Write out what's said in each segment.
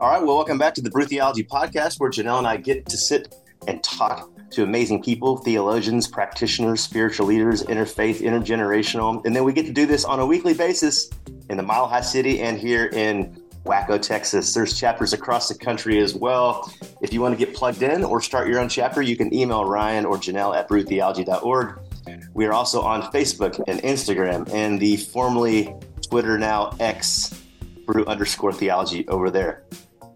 All right, well, welcome back to the Brew Theology Podcast, where Janel and I get to sit and talk to amazing people, theologians, practitioners, spiritual leaders, interfaith, intergenerational. And then we get to do this on a weekly basis in the Mile High City and here in Waco, Texas. There's chapters across the country as well. If you want to get plugged in or start your own chapter, you can email Ryan or Janel at brewtheology.org. We are also on Facebook and Instagram and the formerly Twitter now X brew underscore theology over there.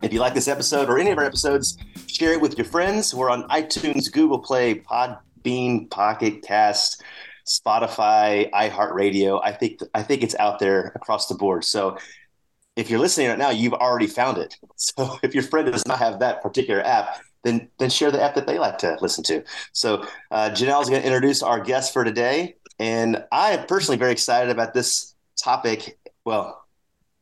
If you like this episode or any of our episodes, share it with your friends. We're on iTunes, Google Play, Podbean, Pocket Cast, Spotify, iHeartRadio. I think I think it's out there across the board. So if you're listening right now, you've already found it. So if your friend does not have that particular app, then then share the app that they like to listen to. So uh, Janel is going to introduce our guest for today, and I am personally very excited about this topic. Well,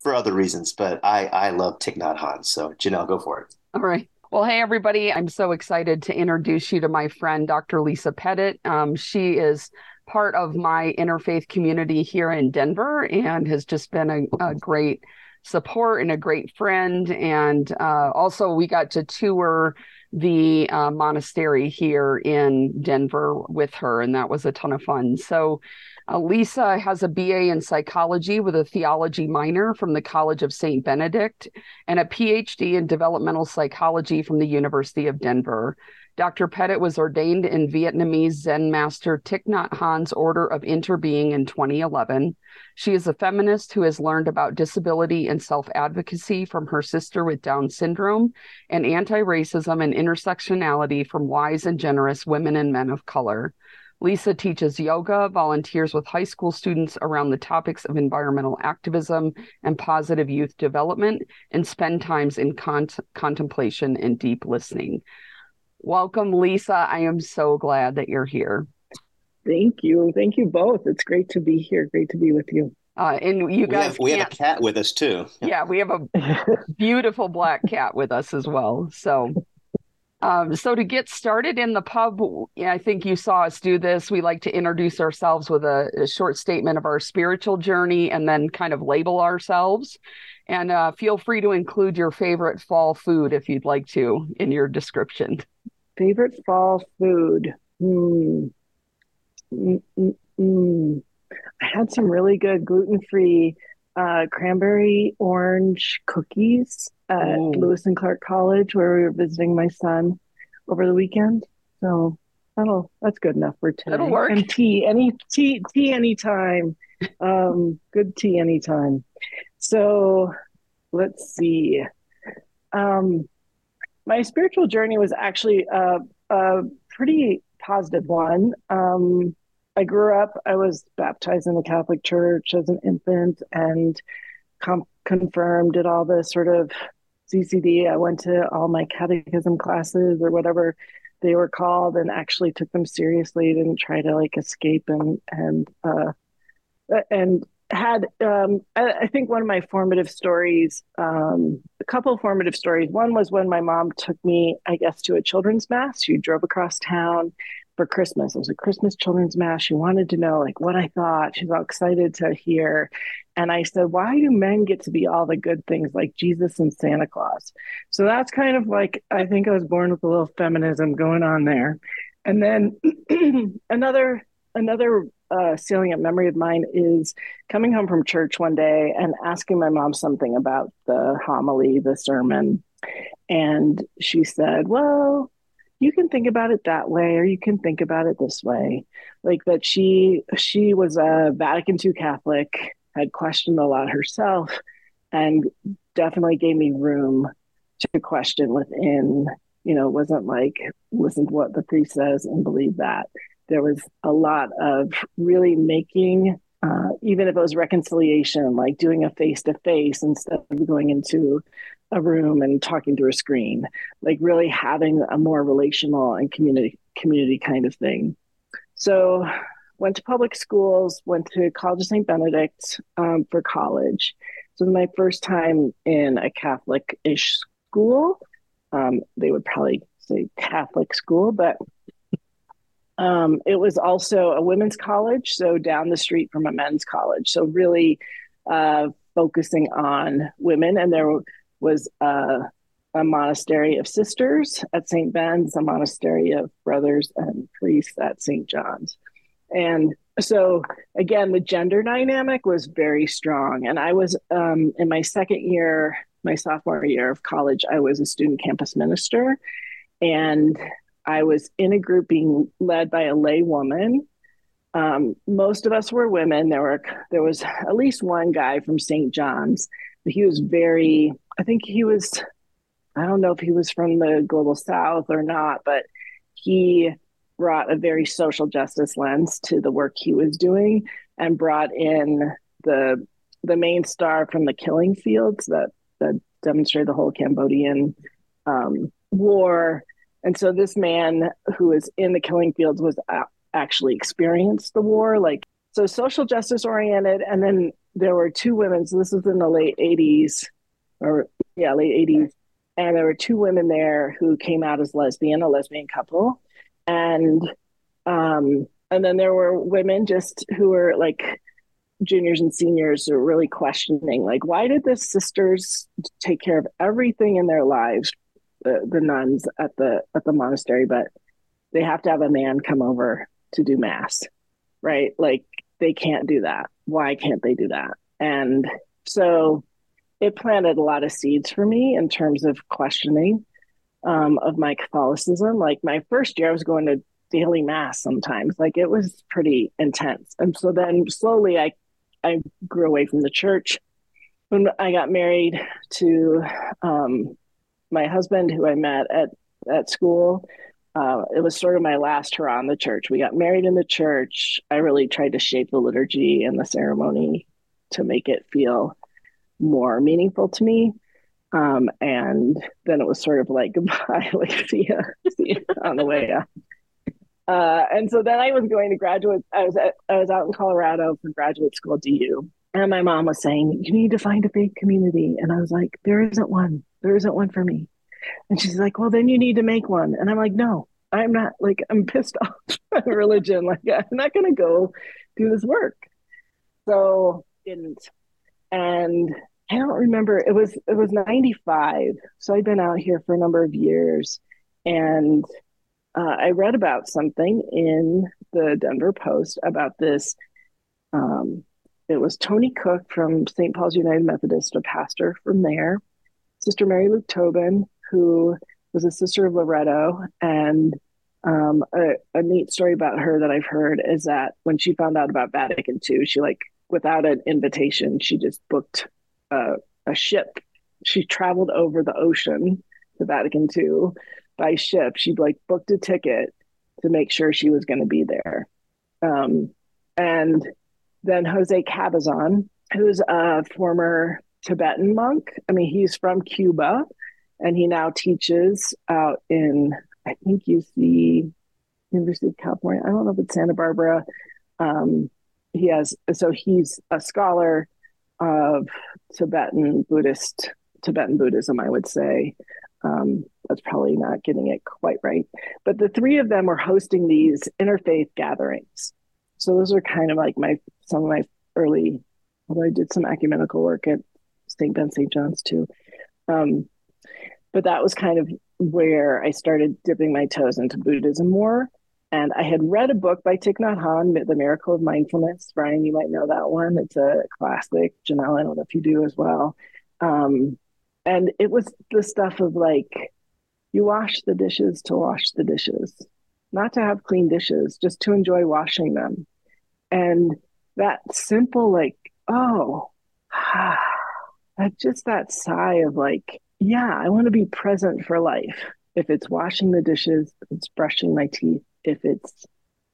for other reasons, but I I love Thich Nhat Hanh. So Janel, go for it. All right. Well, hey, everybody. I'm so excited to introduce you to my friend, Dr. Lisa Pettitt. Um, she is part of my interfaith community here in Denver and has just been a, a great support and a great friend. And uh, also, we got to tour the uh, monastery here in Denver with her, and that was a ton of fun. So, uh, Lisa has a BA in psychology with a theology minor from the College of St. Benedict and a PhD in developmental psychology from the University of Denver. Dr. Pettitt was ordained in Vietnamese Zen master Thich Nhat Hanh's Order of Interbeing in 2011. She is a feminist who has learned about disability and self advocacy from her sister with Down syndrome and anti racism and intersectionality from wise and generous women and men of color. Lisa teaches yoga, volunteers with high school students around the topics of environmental activism and positive youth development, and spend times in con- contemplation and deep listening. Welcome, Lisa. I am so glad that you're here. Thank you. Thank you both. It's great to be here. Great to be with you. Uh, and you guys, we have, we have a cat with us too. Yeah, we have a beautiful black cat with us as well. So um, so to get started in the pub, I think you saw us do this. We like to introduce ourselves with a, a short statement of our spiritual journey and then kind of label ourselves. And uh, feel free to include your favorite fall food if you'd like to in your description. Favorite fall food? Hmm. Mm-mm-mm. I had some really good gluten free uh, cranberry orange cookies at Ooh. Lewis and Clark College where we were visiting my son over the weekend. So that'll that's good enough for today. That'll work. And tea, any tea, tea anytime. Um, good tea anytime. So let's see. Um, my spiritual journey was actually a, a pretty positive one. Um, I grew up, I was baptized in the Catholic Church as an infant and com- confirmed, did all the sort of CCD. I went to all my catechism classes or whatever they were called and actually took them seriously, didn't try to like escape and, and, uh, and had um, I, I, think one of my formative stories um, a couple formative stories. One was when my mom took me i guess to a children's mass. She drove across town for Christmas. It was a Christmas children's mass. She wanted to know like what I thought. She was all excited to hear. And I said, why do men get to be all the good things like Jesus and Santa Claus? So that's kind of like I think I was born with a little feminism going on there. And then another another uh, salient memory of mine is coming home from church one day and asking my mom something about the homily, the sermon. And she said, Well, you can think about it that way or you can think about it this way. Like that she she was a vatican ii catholic had questioned a lot herself and definitely gave me room to question within you know it wasn't like listen to what the priest says and believe that. There was a lot of really making uh, even if it was reconciliation like doing a face to face instead of going into a room and talking through a screen, like really having a more relational and community community kind of thing. So went to public schools, went to College of St. Benedict um, for college. So my first time in a Catholic-ish school. Um, they would probably say Catholic school, but um, it was also a women's college, so down the street from a men's college. So really uh, focusing on women, and there was a, a monastery of sisters at St. Ben's, a monastery of brothers and priests at St. John's. And so again, the gender dynamic was very strong. And I was um, in my second year, my sophomore year of college, I was a student campus minister. And I was in a group being led by a lay woman. Um, most of us were women. There were there was at least one guy from St. John's. But he was very. I think he was. I don't know if he was from the global south or not, but he brought a very social justice lens to the work he was doing and brought in the the main star from the killing fields that that demonstrated the whole Cambodian um, war. And so this man who was in the killing fields was actually experienced the war, like so social justice oriented. And then there were two women. So this was in the late 80s, or yeah, late 80s. And there were two women there who came out as lesbian, a lesbian couple. And um, and then there were women just who were like juniors and seniors were really questioning like why did the sisters take care of everything in their lives? The, the nuns at the at the monastery but they have to have a man come over to do mass right? Like they can't do that. Why can't they do that? And so it planted a lot of seeds for me in terms of questioning um, of my Catholicism. Like my first year, I was going to daily mass sometimes. Like it was pretty intense. And so then slowly, I I grew away from the church. When I got married to um, my husband, who I met at at school, uh, it was sort of my last hurrah in the church. We got married in the church. I really tried to shape the liturgy and the ceremony to make it feel more meaningful to me. Um, and then it was sort of like goodbye, like see ya, see ya on the way up. Uh, and so then I was going to graduate. I was at, I was out in Colorado for graduate school at DU, and my mom was saying, "You need to find a faith community." And I was like, "There isn't one. There isn't one for me." And she's like, "Well, then you need to make one." And I'm like, "No, I'm not. Like, I'm pissed off at religion. Like, I'm not going to go do this work." So didn't. And I don't remember. It was it was ninety five. So I'd been out here for a number of years, and uh, I read about something in the Denver Post about this. Um, it was Tony Cook from St. Paul's United Methodist, a pastor from there, Sister Mary Luke Tobin, who was a sister of Loretto, and um, a, a neat story about her that I've heard is that when she found out about Vatican II, she like without an invitation, she just booked a, a ship. She traveled over the ocean to Vatican II by ship. She like booked a ticket to make sure she was going to be there. Um, and then Jose Cabezón, who's a former Tibetan monk. I mean, he's from Cuba, and he now teaches out in I think UC University of California. I don't know if it's Santa Barbara. Um, he has so he's a scholar of Tibetan Buddhist Tibetan Buddhism, I would say. Um, that's probably not getting it quite right. But the three of them were hosting these interfaith gatherings. So those are kind of like my some of my early, although I did some ecumenical work at St. Ben St. John's too. Um, but that was kind of where I started dipping my toes into Buddhism more. And I had read a book by Thich Nhat Hanh, The Miracle of Mindfulness. Ryan, you might know that one. It's a classic. Janel, I don't know if you do as well. Um, and it was the stuff of like, you wash the dishes to wash the dishes, not to have clean dishes, just to enjoy washing them. And that simple, like, oh, that just that sigh of like, yeah, I want to be present for life. If it's washing the dishes, it's brushing my teeth, if it's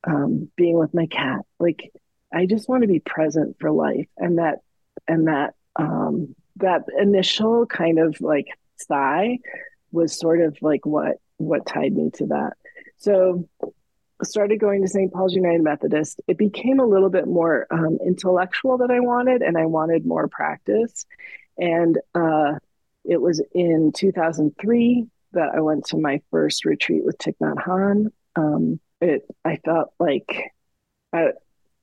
um, being with my cat. Like I just want to be present for life, and that and that um, that initial kind of like sigh was sort of like what what tied me to that. So started going to St. Paul's United Methodist. It became a little bit more um, intellectual that I wanted, and I wanted more practice. And uh, it was in 2003 that I went to my first retreat with Thich Nhat um, it I felt like I,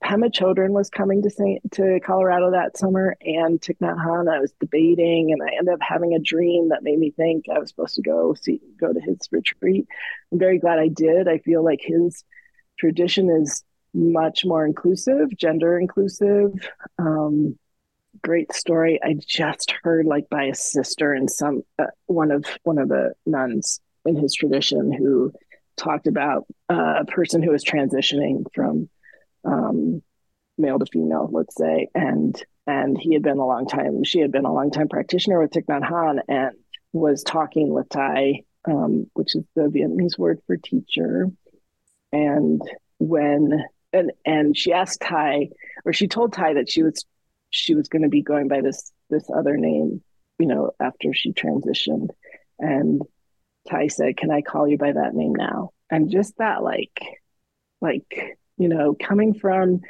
Pema Chodron was coming to Saint, to Colorado that summer, and Thich Nhat Hanh. I was debating, and I ended up having a dream that made me think I was supposed to go see go to his retreat. I'm very glad I did. I feel like his tradition is much more inclusive, gender inclusive. Um, great story. I just heard like by a sister and some uh, one of one of the nuns in his tradition who talked about uh, a person who was transitioning from um, male to female, let's say, and and he had been a long time. She had been a long time practitioner with Thich Nhat Hanh, and was talking with Thay, um, which is the Vietnamese word for teacher. And when and and she asked Thay, or she told Thay that she was she was going to be going by this this other name, you know, after she transitioned. And Thay said, "Can I call you by that name now?" And just that, like, like you know, coming from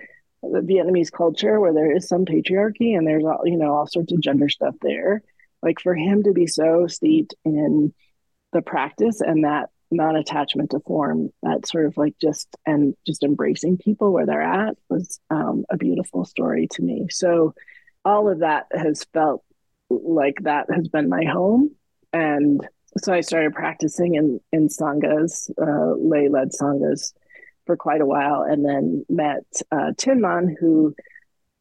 the Vietnamese culture where there is some patriarchy and there's all you know all sorts of gender stuff there. Like for him to be so steeped in the practice and that non-attachment to form, that sort of like just and just embracing people where they're at was um, a beautiful story to me. So all of that has felt like that has been my home and so I started practicing in in sanghas, uh, lay led sanghas, for quite a while, and then met uh, Thien Minh, who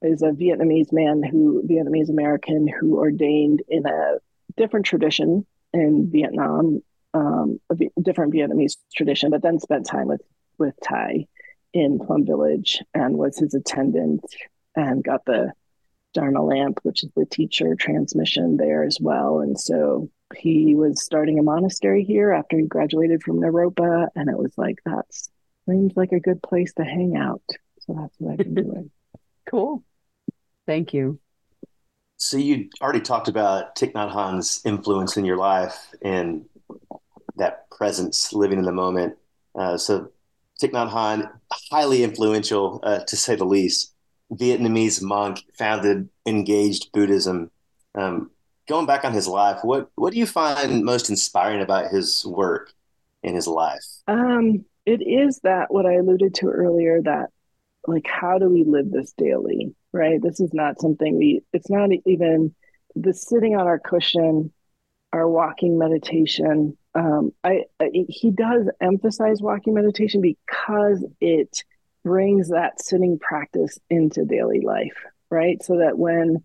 is a Vietnamese man who Vietnamese American who ordained in a different tradition in Vietnam, um, a v- different Vietnamese tradition, but then spent time with with Thay in Plum Village and was his attendant and got the Dharma lamp, which is the teacher transmission there as well. And so he was starting a monastery here after he graduated from Naropa. And it was like, that seems like a good place to hang out. So that's what I've been doing. cool. Thank you. So you already talked about Thich Nhat Hanh's influence in your life and that presence, living in the moment. Uh, so Thich Nhat Hanh, highly influential uh, to say the least. Vietnamese monk, founded engaged Buddhism. Um, going back on his life, what what do you find most inspiring about his work in his life? Um, it is that what I alluded to earlier that like how do we live this daily, right? This is not something we. It's not even the sitting on our cushion, our walking meditation. Um, I, I he does emphasize walking meditation because it brings that sitting practice into daily life, right? So that when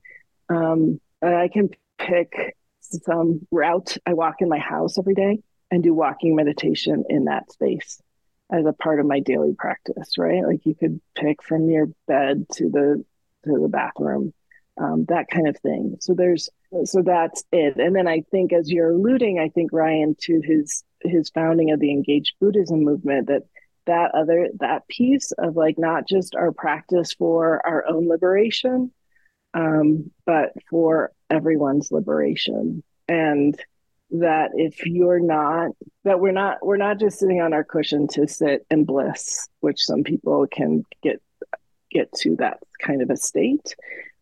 um, I can pick some route. I walk in my house every day and do walking meditation in that space as a part of my daily practice, right? Like you could pick from your bed to the to the bathroom, um, that kind of thing. So there's so that's it. And then I think as you're alluding, I think Ryan to his his founding of the engaged Buddhism movement that that other that piece of like not just our practice for our own liberation um, but for everyone's liberation. And that if you're not that we're not we're not just sitting on our cushion to sit in bliss which some people can get get to that kind of a state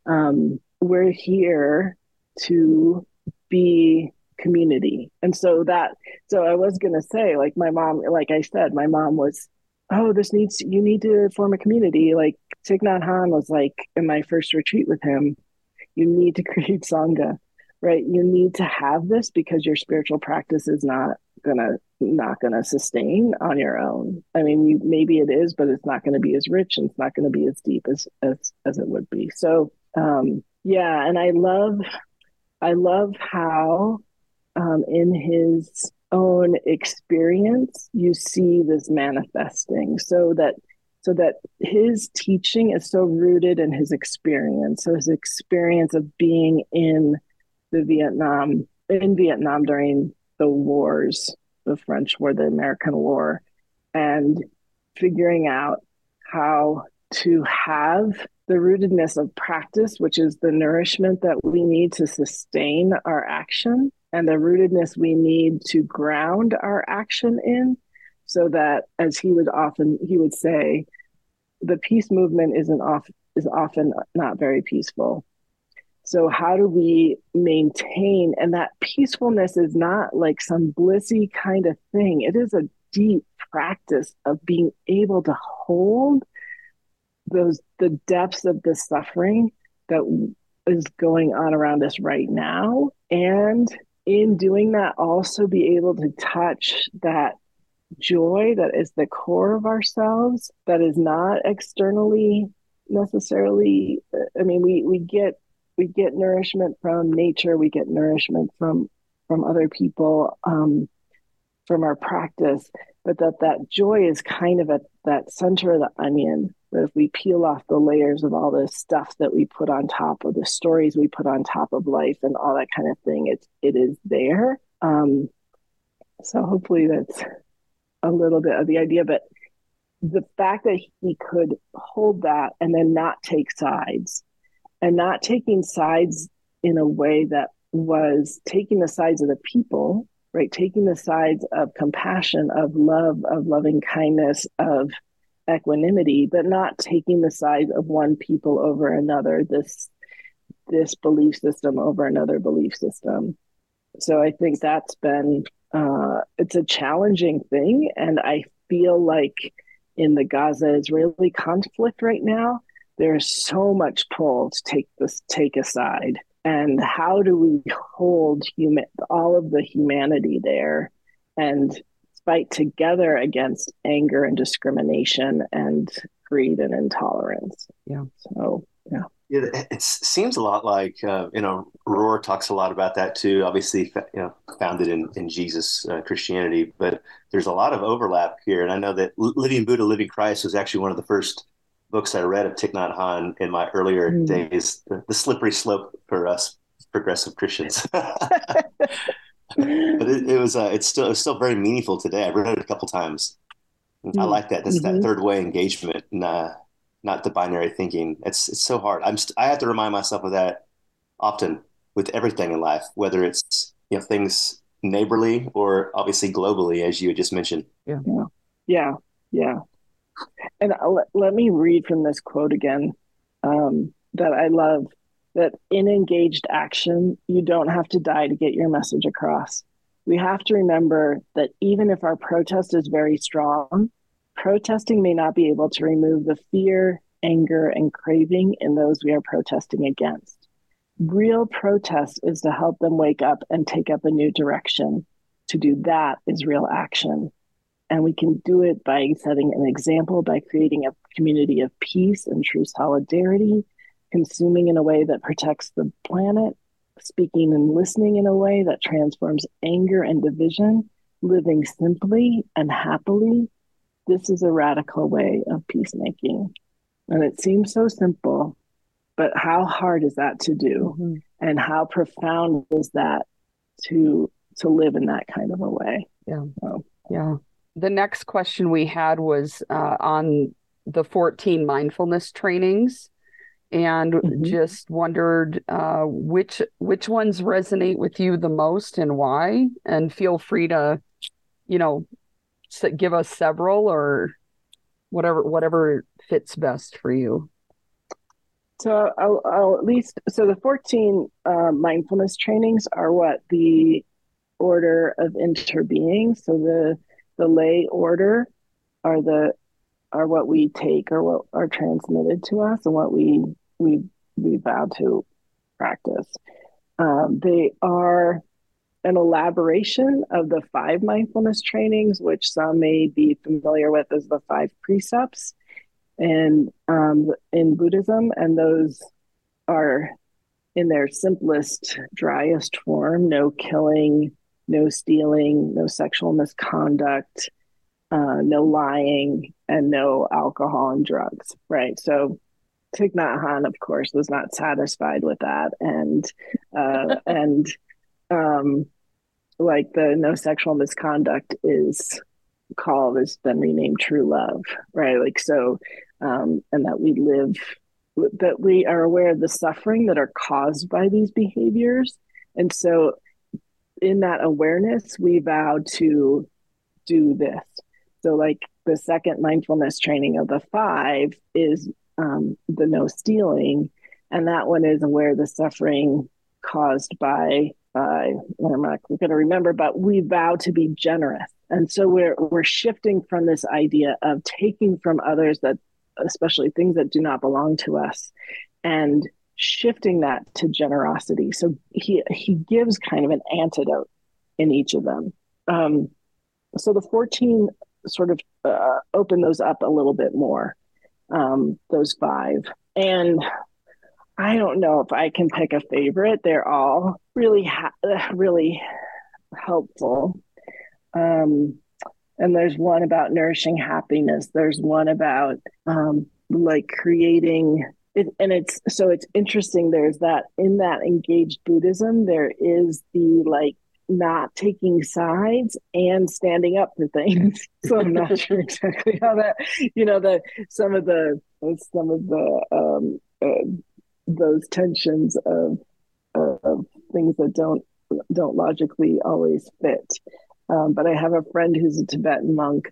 um, we're here to be community and so that so i was going to say like my mom like i said my mom was oh, this needs you need to form a community. Like Thich Nhat Hanh was like in my first retreat with him, you need to create sangha, right? You need to have this because your spiritual practice is not gonna not gonna sustain on your own. I mean, you maybe it is, but it's not gonna be as rich and it's not gonna be as deep as as as it would be. So um yeah, and I love I love how um in his own experience you see this manifesting. So that so that his teaching is so rooted in his experience. So his experience of being in the vietnam in vietnam during the wars the french war the american war and figuring out how to have the rootedness of practice which is the nourishment that we need to sustain our action and the rootedness we need to ground our action in so that as he would often he would say the peace movement isn't off is often not very peaceful. So how do we maintain and that peacefulness is not like some blissy kind of thing. It is a deep practice of being able to hold those the depths of the suffering that is going on around us right now and in doing that also be able to touch that joy that is the core of ourselves that is not externally necessarily i mean we we get we get nourishment from nature we get nourishment from from other people um, from our practice but that that joy is kind of at that center of the onion that if we peel off the layers of all the stuff that we put on top of the stories we put on top of life and all that kind of thing it's it is there. Um, so hopefully that's a little bit of the idea but the fact that he could hold that and then not take sides and not taking sides in a way that was taking the sides of the people right taking the sides of compassion of love of loving kindness of equanimity but not taking the sides of one people over another this this belief system over another belief system so i think that's been uh, it's a challenging thing and i feel like in the Gaza Israeli conflict right now, there's so much pull to take this take aside. And how do we hold human all of the humanity there and fight together against anger and discrimination and greed and intolerance? Yeah. So yeah. Yeah, it seems a lot like uh, you know Rohr talks a lot about that too. Obviously, you know, founded in in Jesus uh, Christianity, but there's a lot of overlap here. And I know that Living Buddha, Living Christ was actually one of the first books I read of Thich Nhat Hanh in my earlier mm. days. The, the, slippery slope for us progressive Christians. but it, it was uh, it's still it's still very meaningful today. I've read it a couple times. Mm. I like that. That's mm-hmm. that third way engagement. And, uh, not the binary thinking. It's it's so hard. I'm st- I have to remind myself of that often with everything in life, whether it's you know things neighborly or obviously globally, as you had just mentioned. Yeah, yeah, yeah. yeah. And let, let me read from this quote again um, that I love. That in engaged action, you don't have to die to get your message across. We have to remember that even if our protest is very strong, protesting may not be able to remove the fear, anger, and craving in those we are protesting against. Real protest is to help them wake up and take up a new direction. To do that is real action. And we can do it by setting an example, by creating a community of peace and true solidarity, consuming in a way that protects the planet, speaking and listening in a way that transforms anger and division, living simply and happily, this is a radical way of peacemaking. And it seems so simple, but how hard is that to do? Mm-hmm. And how profound is that to to live in that kind of a way? Yeah. So. Yeah. The next question we had was uh, on the 14 mindfulness trainings and mm-hmm. just wondered uh, which which ones resonate with you the most and why? And feel free to you know give us several or whatever whatever fits best for you. So I'll, I'll at least so the 14 uh, mindfulness trainings are what? The order of interbeing so the the lay order are the are what we take or what are transmitted to us and what we we we vow to practice. Um, they are an elaboration of the five mindfulness trainings, which some may be familiar with as the five precepts. And um, in Buddhism, and those are in their simplest, driest form: no killing, no stealing, no sexual misconduct, uh, no lying, and no alcohol and drugs. Right. So Thich Nhat Hanh, of course, was not satisfied with that, and uh, and um, like the no sexual misconduct is called has been renamed true love right like so um and that we live that we are aware of the suffering that are caused by these behaviors and so in that awareness we vow to do this so like the second mindfulness training of the five is um, the no stealing and that one is aware the suffering caused by uh, I'm not going to remember, but we vow to be generous. And so we're we're shifting from this idea of taking from others that especially things that do not belong to us, and shifting that to generosity. So he he gives kind of an antidote in each of them. Um, so the 14 sort of uh, open those up a little bit more, um, those five. And I don't know if I can pick a favorite. They're all really, ha- really helpful. Um, and there's one about nourishing happiness. There's one about um, like creating it, and it's so it's interesting. There's that in that engaged Buddhism, there is the like not taking sides and standing up for things. so I'm not sure exactly how that, you know, the some of the some of the um, uh, those tensions of of things that don't don't logically always fit. Um, but I have a friend who's a Tibetan monk,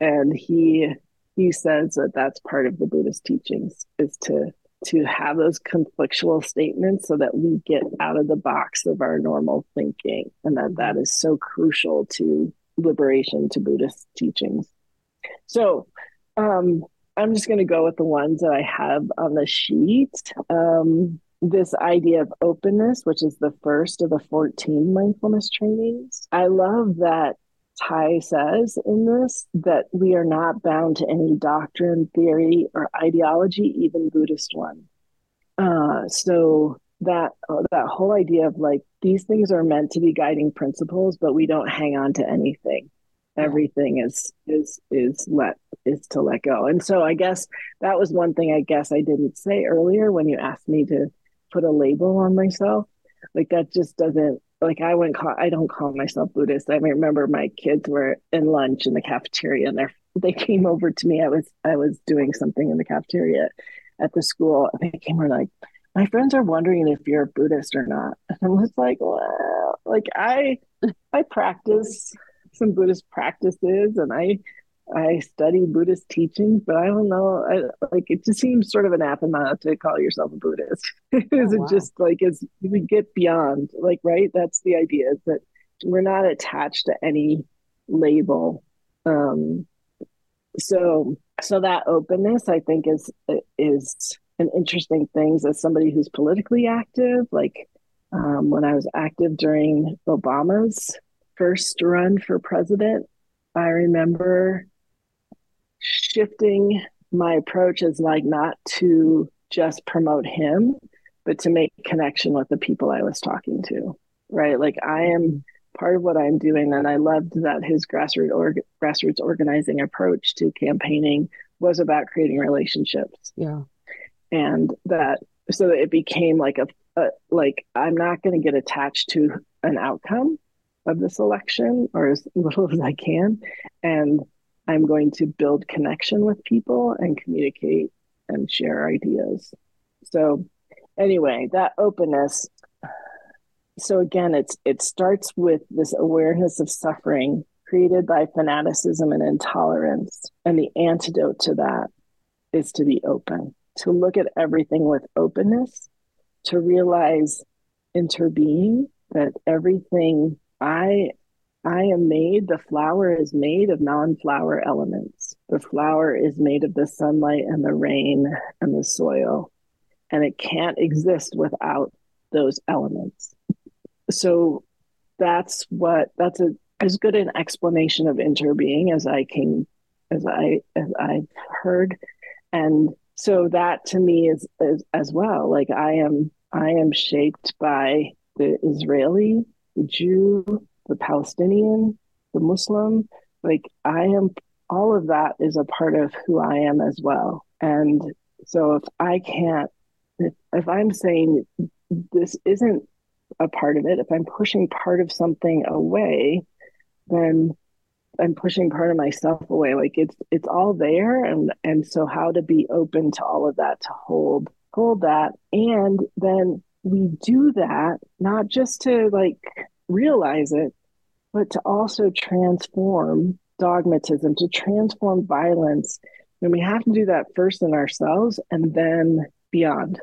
and he he says that that's part of the Buddhist teachings is to to have those conflictual statements so that we get out of the box of our normal thinking and that that is so crucial to liberation to buddhist teachings. So um, i'm just going to go with the ones that i have on the sheet. Um, this idea of openness which is the first of the 14 mindfulness trainings. I love that Thay says in this that we are not bound to any doctrine, theory, or ideology, even Buddhist one. Uh, so that uh, that whole idea of like these things are meant to be guiding principles, but we don't hang on to anything. Everything is is is let is to let go. And so I guess that was one thing I guess I didn't say earlier when you asked me to put a label on myself. Like that just doesn't like I wouldn't call I don't call myself Buddhist. I remember my kids were in lunch in the cafeteria and they they came over to me. I was I was doing something in the cafeteria at the school. And they came over like, my friends are wondering if you're a Buddhist or not. And I was like, well, like I I practice some Buddhist practices and I I study Buddhist teachings, but I don't know. I, like it just seems sort of anathema to call yourself a Buddhist. is oh, wow. it just like as we get beyond, like right? That's the idea is that we're not attached to any label. Um, so so that openness, I think, is is an interesting thing. As somebody who's politically active, like um, when I was active during Obama's first run for president, I remember shifting my approach is like not to just promote him, but to make connection with the people I was talking to. Right. Like I am part of what I'm doing, and I loved that his grassroots org- grassroots organizing approach to campaigning was about creating relationships. Yeah. And that so that it became like a, a like I'm not going to get attached to an outcome of this election or as little as I can. And I'm going to build connection with people and communicate and share ideas. So anyway, that openness. So again, it's it starts with this awareness of suffering created by fanaticism and intolerance. And the antidote to that is to be open, to look at everything with openness, to realize interbeing that everything I I am made, the flower is made of non flower elements. The flower is made of the sunlight and the rain and the soil, and it can't exist without those elements. So that's what that's a as good an explanation of interbeing as I can as I as I've heard. And so that to me is, is as well. Like I am I am shaped by the Israeli, the Jew, the Palestinian, the Muslim. Like I am, all of that is a part of who I am as well. And so if I can't, if, if I'm saying this isn't a part of it, if I'm pushing part of something away, then I'm pushing part of myself away. Like it's it's all there, and and so how to be open to all of that, to hold hold that, and then we do that not just to like realize it, but to also transform dogmatism, to transform violence. And we have to do that first in ourselves and then beyond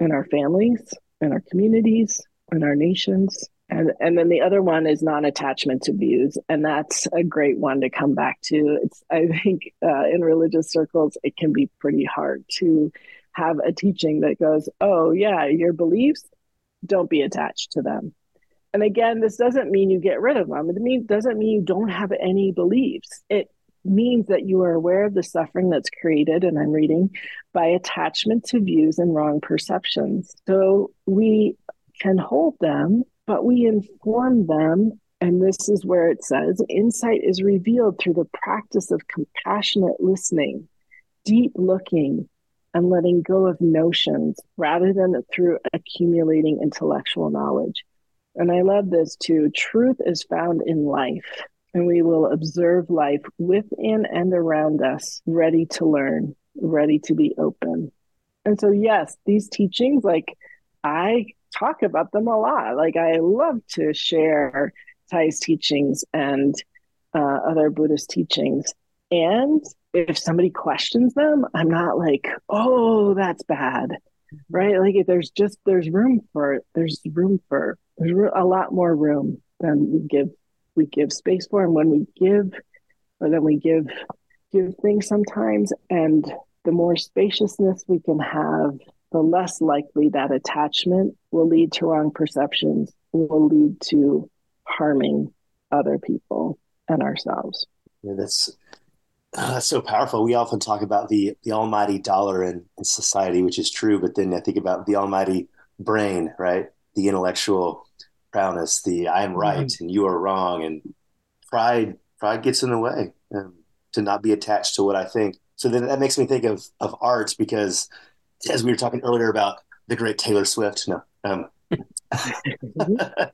in our families, in our communities, in our nations. and and then the other one is non-attachment to views and that's a great one to come back to it's i think uh, in religious circles it can be pretty hard to have a teaching that goes oh yeah your beliefs don't be attached to them and again this doesn't mean you get rid of them it doesn't mean you don't have any beliefs it means that you are aware of the suffering that's created and i'm reading by attachment to views and wrong perceptions so we can hold them but we inform them. And this is where it says insight is revealed through the practice of compassionate listening, deep looking, and letting go of notions rather than through accumulating intellectual knowledge. And I love this too. Truth is found in life, and we will observe life within and around us, ready to learn, ready to be open. And so, yes, these teachings, like I talk about them a lot. Like I love to share Thay's teachings and uh, other Buddhist teachings. And if somebody questions them, I'm not like, oh, that's bad, mm-hmm. right? Like there's just there's room for there's room for there's a lot more room than we give we give space for, and when we give, or then we give give things sometimes, and the more spaciousness we can have the less likely that attachment will lead to wrong perceptions, will lead to harming other people and ourselves. Yeah, that's uh, that's so powerful. We often talk about the the almighty dollar in, in society, which is true, but then I think about the almighty brain, right? The intellectual prowess, the I am right mm-hmm. and you are wrong, and pride pride gets in the way um, to not be attached to what I think. So then that makes me think of of art because as we were talking earlier about the great Taylor Swift. No, um, uh,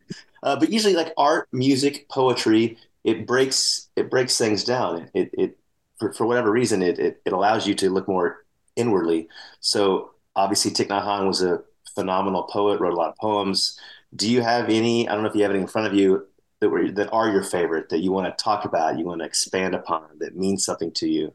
but usually like art, music, poetry, it breaks it breaks things down. It it for, for whatever reason it, it it allows you to look more inwardly. So obviously Thich Nhat Hanh was a phenomenal poet, wrote a lot of poems. Do you have any? I don't know if you have any in front of you that were that are your favorite that you want to talk about, you want to expand upon, that means something to you.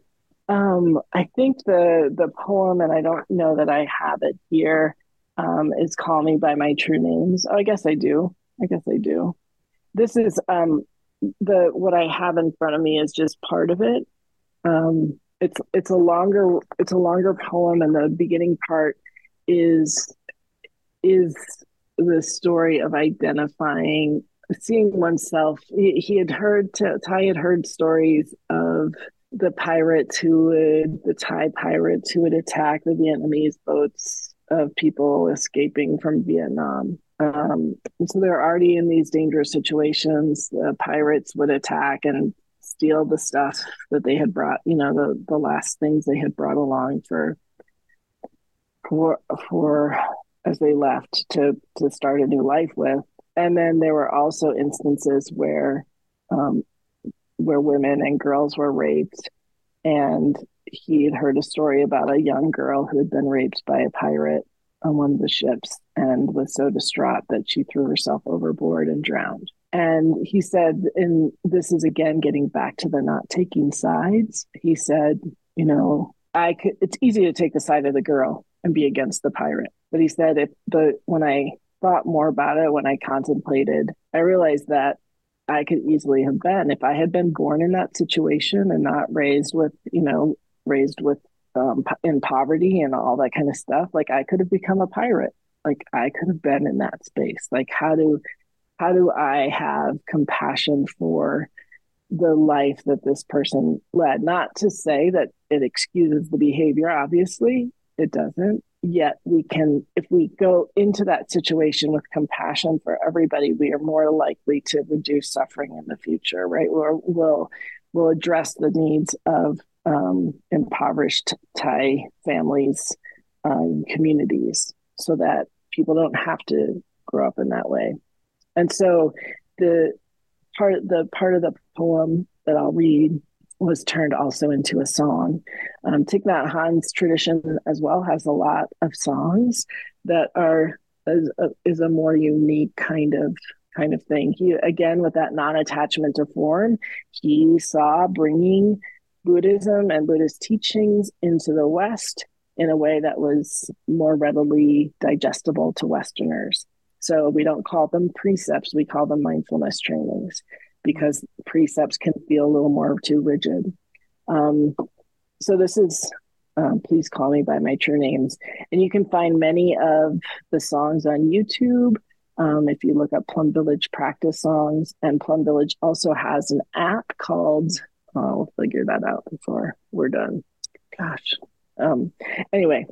Um, I think the the poem, and I don't know that I have it here, um, is "Call Me by My True Names." Oh, I guess I do. I guess I do. This is um, the what I have in front of me is just part of it. Um, it's it's a longer it's a longer poem, and the beginning part is is the story of identifying seeing oneself he, he had heard Thay had heard stories of the pirates who would, the Thai pirates who would attack the Vietnamese boats of people escaping from Vietnam. Um, so they're already in these dangerous situations. The pirates would attack and steal the stuff that they had brought, you know, the, the last things they had brought along for, for, for, as they left to, to start a new life with. And then there were also instances where um, where women and girls were raped. And he had heard a story about a young girl who had been raped by a pirate on one of the ships and was so distraught that she threw herself overboard and drowned. And he said, and this is again getting back to the not taking sides. He said, you know, I could, it's easy to take the side of the girl and be against the pirate. But he said, if the, when I thought more about it, when I contemplated, I realized that I could easily have been if I had been born in that situation and not raised with, you know, raised with um, in poverty and all that kind of stuff. Like I could have become a pirate. Like I could have been in that space. Like how do how do I have compassion for the life that this person led? Not to say that it excuses the behavior. Obviously, it doesn't yet we can if we go into that situation with compassion for everybody we are more likely to reduce suffering in the future right? We'll we'll, we'll address the needs of um, impoverished thai families um, communities so that people don't have to grow up in that way. And so the part the part of the poem that i'll read was turned also into a song. Um, Thich Nhat Hanh's tradition as well has a lot of songs that are is a, is a more unique kind of kind of thing. He again with that non-attachment to form, he saw bringing Buddhism and Buddhist teachings into the West in a way that was more readily digestible to Westerners. So we don't call them precepts, we call them mindfulness trainings because precepts can feel a little more too rigid. Um, so this is um, Please Call Me by My True Names. And you can find many of the songs on YouTube. Um, if you look up Plum Village practice songs, and Plum Village also has an app called, oh, we'll figure that out before we're done. Gosh. Um, anyway,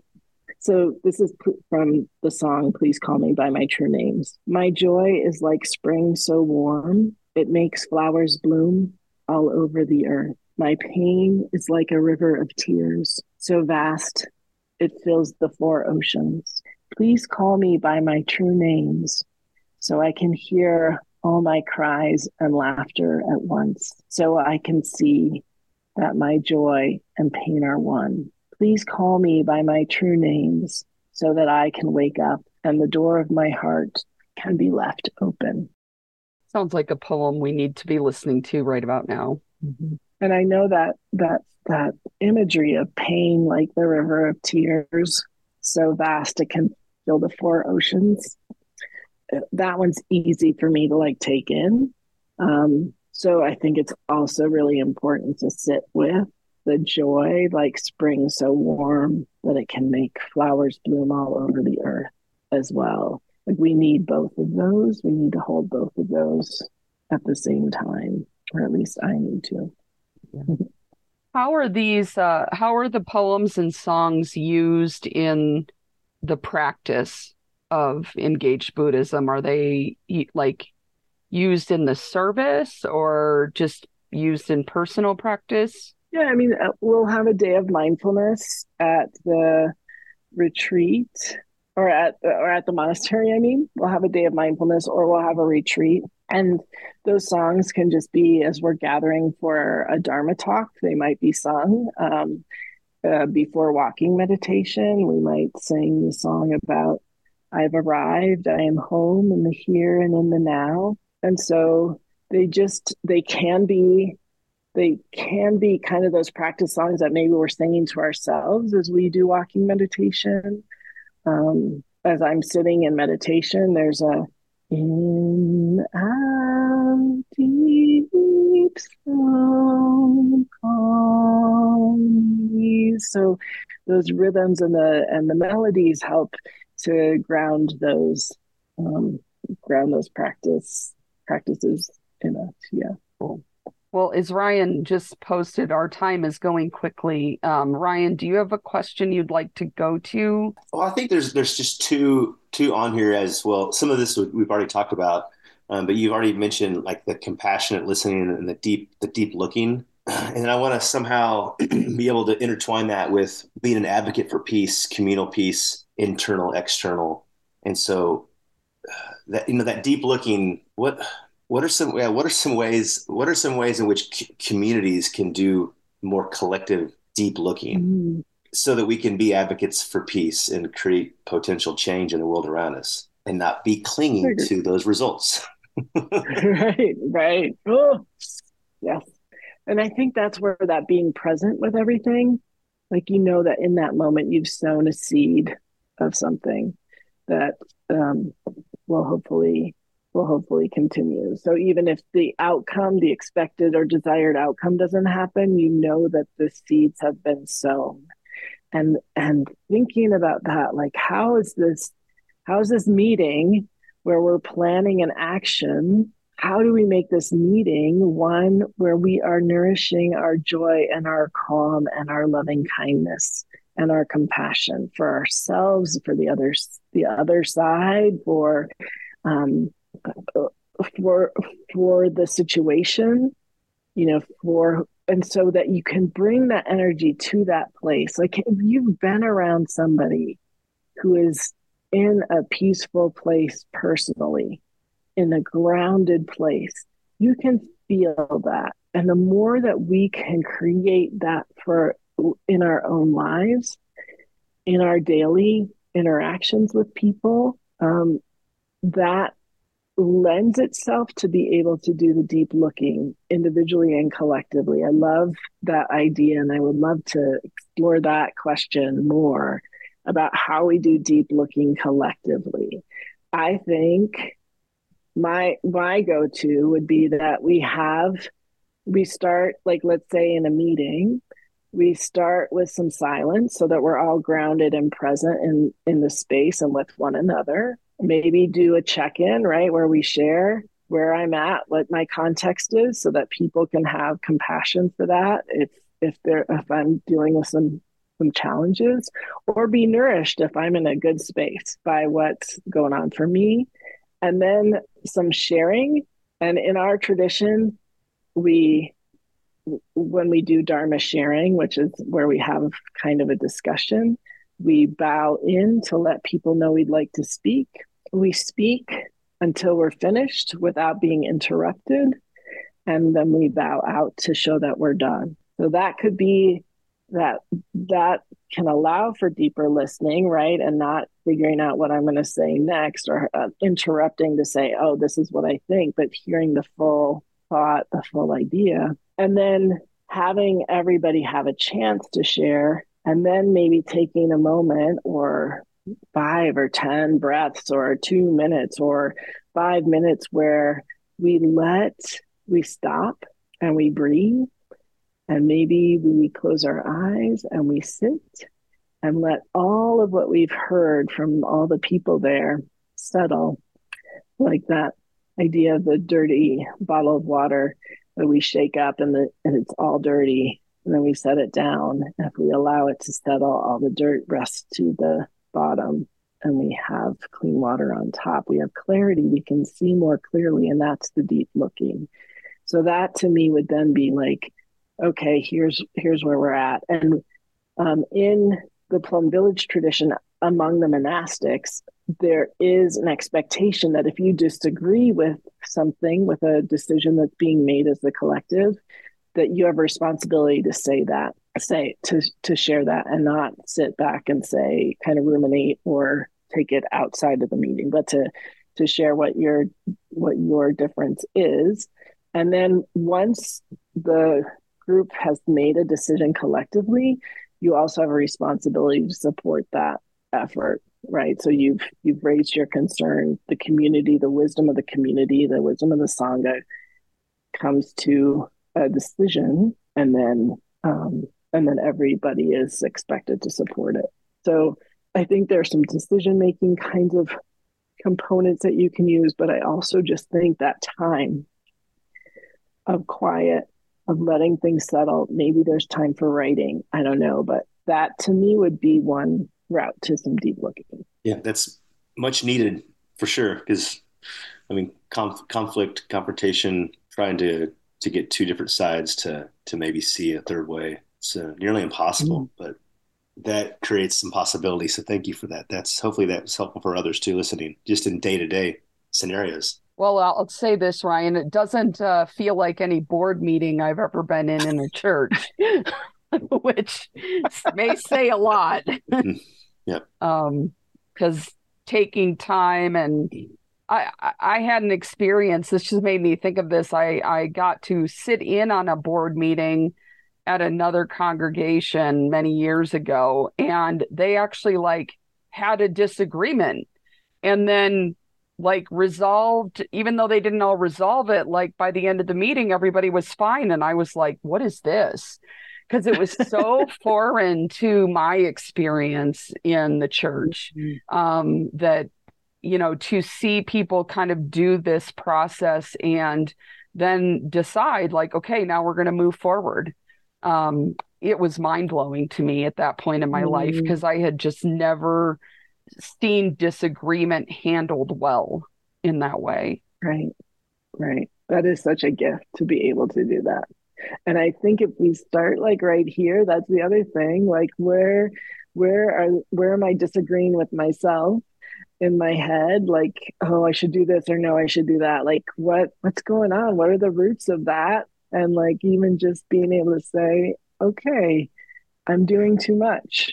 so this is from the song Please Call Me by My True Names. My joy is like spring so warm, it makes flowers bloom all over the earth. My pain is like a river of tears, so vast it fills the four oceans. Please call me by my true names so I can hear all my cries and laughter at once, so I can see that my joy and pain are one. Please call me by my true names so that I can wake up and the door of my heart can be left open. Sounds like a poem we need to be listening to right about now. Mm-hmm. And I know that that that imagery of pain like the river of tears, so vast it can fill the four oceans. That one's easy for me to like take in. Um, so I think it's also really important to sit with the joy, like spring so warm that it can make flowers bloom all over the earth as well. Like we need both of those. We need to hold both of those at the same time, or at least I need to. how are these uh, how are the poems and songs used in the practice of engaged buddhism are they like used in the service or just used in personal practice yeah, I mean, uh, we'll have a day of mindfulness at the retreat or at or at the monastery. I mean, we'll have a day of mindfulness, or we'll have a retreat, and those songs can just be as we're gathering for a dharma talk. They might be sung um, uh, before walking meditation. We might sing the song about "I've arrived, I am home in the here and in the now," and so they just they can be they can be kind of those practice songs that maybe we're singing to ourselves as we do walking meditation. Um, as I'm sitting in meditation, there's a in out deep slow calm. So those rhythms and the and the melodies help to ground those um, ground those practice practices in us. Yeah. Cool. Well, as Ryan just posted, our time is going quickly. Um, Ryan, do you have a question you'd like to go to? Well, I think there's there's just two two on here as well. Some of this we've already talked about, um, but you've already mentioned like the compassionate listening and the deep the deep looking. And I want to somehow be able to intertwine that with being an advocate for peace, communal peace, internal, external. And so uh, that you know that deep looking what what are some yeah, what are some ways what are some ways in which c- communities can do more collective deep looking mm. so that we can be advocates for peace and create potential change in the world around us and not be clinging to those results? Right right. Oh yes. And i think that's where that being present with everything like you know that in that moment you've sown a seed of something that um, will hopefully will hopefully continue. So even if the outcome, the expected or desired outcome doesn't happen, you know that the seeds have been sown. And and thinking about that, like how is this how is this meeting where we're planning an action? How do we make this meeting one where we are nourishing our joy and our calm and our loving kindness and our compassion for ourselves, for the others, the other side, for um, for for the situation you know for and so that you can bring that energy to that place. Like if you've been around somebody who is in a peaceful place personally in a grounded place you can feel that. And the more that we can create that for in our own lives in our daily interactions with people um, that lends itself to be able to do the deep looking individually and collectively. I love that idea, and I would love to explore that question more about how we do deep looking collectively. I think my my go-to would be that we have we start like let's say in a meeting we start with some silence so that we're all grounded and present in in the space and with one another maybe do a check-in right where we share where i'm at what my context is so that people can have compassion for that if if they're if i'm dealing with some some challenges or be nourished if i'm in a good space by what's going on for me and then some sharing and in our tradition we when we do Dharma sharing, which is where we have kind of a discussion, we bow in to let people know we'd like to speak. We speak until we're finished without being interrupted. And then we bow out to show that we're done. So that could be that that can allow for deeper listening, right? And not figuring out what I'm going to say next or uh, interrupting to say, oh, this is what I think, but hearing the full thought, the full idea and then having everybody have a chance to share and then maybe taking a moment or five or 10 breaths or two minutes or five minutes where we let, we stop and we breathe. And maybe we close our eyes and we sit and let all of what we've heard from all the people there settle, like that idea of the dirty bottle of water that we shake up and the and it's all dirty. And then we set it down. If we allow it to settle all the dirt rests to the bottom and we have clean water on top. We have clarity. We can see more clearly and that's the deep looking. So that to me would then be like okay here's here's where we're at. And um, in the plum village tradition among the monastics there is an expectation that if you disagree with something, with a decision that's being made as the collective, that you have a responsibility to say that, say to to share that, and not sit back and say, kind of ruminate or take it outside of the meeting, but to to share what your what your difference is, and then once the group has made a decision collectively, you also have a responsibility to support that effort right? So you've you've raised your concern the community the wisdom of the community the wisdom of the sangha comes to a decision and then um, and then everybody is expected to support it so i think there's some decision making kinds of components that you can use but i also just think that time of quiet of letting things settle maybe there's time for writing i don't know but that to me would be one route to some deep looking. Yeah, that's much needed for sure. Because I mean, conf- conflict, confrontation, trying to to get two different sides to to maybe see a third way. It's uh, nearly impossible, mm-hmm. but that creates some possibility. So thank you for that. That's hopefully that's helpful for others too, listening just in day to day scenarios. Well, I'll say this, Ryan. It doesn't uh, feel like any board meeting I've ever been in in a church, which may say a lot. Mm. Yeah. Um, because taking time and I I had an experience. This just made me think of this. I I got to sit in on a board meeting at another congregation many years ago, and they actually like had a disagreement, and then like resolved even though they didn't all resolve it like by the end of the meeting everybody was fine and i was like what is this because it was so foreign to my experience in the church mm-hmm. um, that you know to see people kind of do this process and then decide like okay now we're going to move forward. Um, it was mind-blowing to me at that point in my mm. life because i had just never seen disagreement handled well in that way. Right. Right. That is such a gift to be able to do that. And i think if we start like right here that's the other thing like where where are where am i disagreeing with myself in my head like oh i should do this or no i should do that. Like what what's going on? What are the roots of that? And like even just being able to say okay i'm doing too much.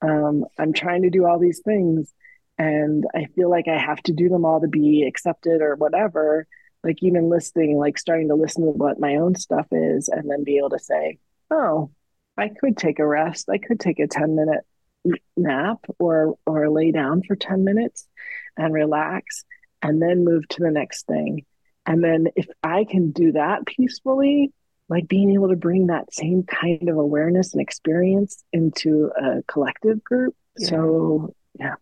Um, i'm trying to do all these things and i feel like i have to do them all to be accepted or whatever. Like even listening, like starting to listen to what my own stuff is, and then be able to say, oh, I could take a rest. I could take a 10 minute nap or or lay down for 10 minutes and relax and then move to the next thing. And then if I can do that peacefully, like being able to bring that same kind of awareness and experience into a collective group. Yeah. So, yeah.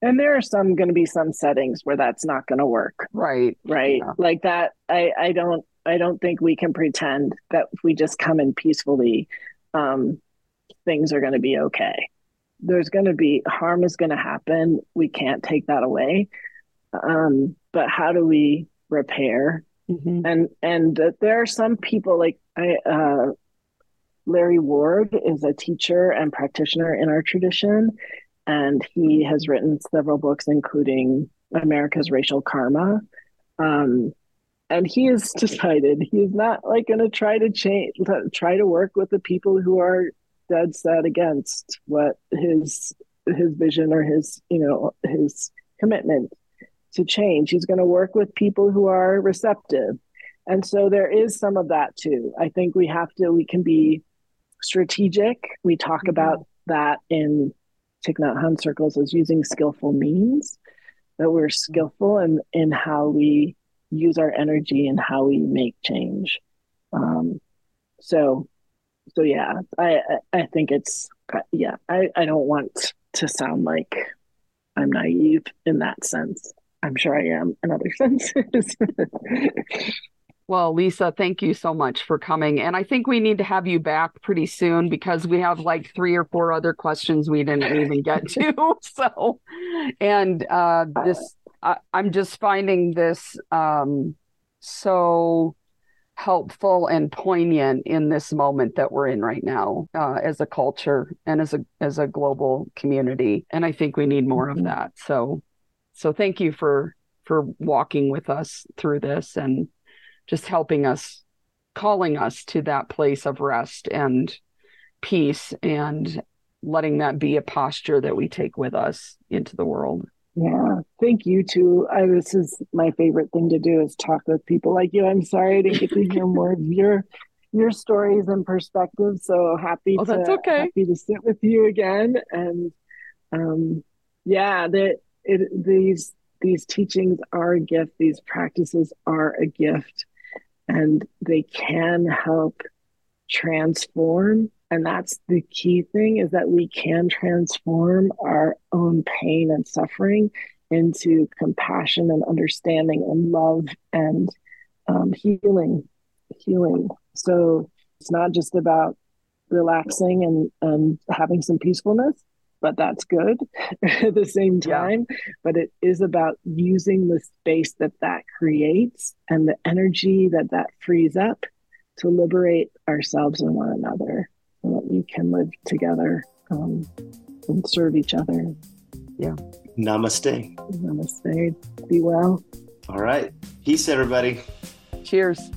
And there are some going to be some settings where that's not going to work. Right. Right. Yeah. Like that. I, I don't, I don't think we can pretend that if we just come in peacefully, um, things are going to be okay. There's going to be harm is going to happen. We can't take that away. Um, but how do we repair? Mm-hmm. And and uh, there are some people like I, uh, Larry Ward is a teacher and practitioner in our tradition, and he has written several books, including America's Racial Karma. Um, and he has decided he's not like going to try to change, try to work with the people who are dead set against what his his vision or his you know his commitment to change. He's going to work with people who are receptive. And so there is some of that too. I think we have to, we can be strategic. We talk mm-hmm. about that in Thich Nhat Hanh circles as using skillful means, that we're skillful in, in how we use our energy and how we make change. Um, so, so yeah, I, I think it's, yeah, I, I don't want to sound like I'm naive in that sense. I'm sure I am in other senses. well, Lisa, thank you so much for coming. And I think we need to have you back pretty soon because we have like three or four other questions we didn't even get to. so, and uh, this, I, I'm just finding this um, so helpful and poignant in this moment that we're in right now uh, as a culture and as a as a global community. And i think we need more of mm-hmm. that. So so thank you for for walking with us through this and just helping us calling us to that place of rest and peace and letting that be a posture that we take with us into the world yeah thank you too. I, this is my favorite thing to do is talk with people like you. I'm sorry i didn't get to hear more of your your stories and perspectives so happy oh, to okay. happy to sit with you again. And um yeah that it, these these teachings are a gift. These practices are a gift. And they can help transform and that's the key thing is that we can transform our own pain and suffering into compassion and understanding and love and um, healing healing so it's not just about relaxing and, and having some peacefulness but that's good at the same time. Yeah. But it is about using the space that that creates and the energy that that frees up to liberate ourselves and one another we can live together um, and serve each other. Yeah. Namaste. Namaste. Be well. All right. Peace, everybody. Cheers.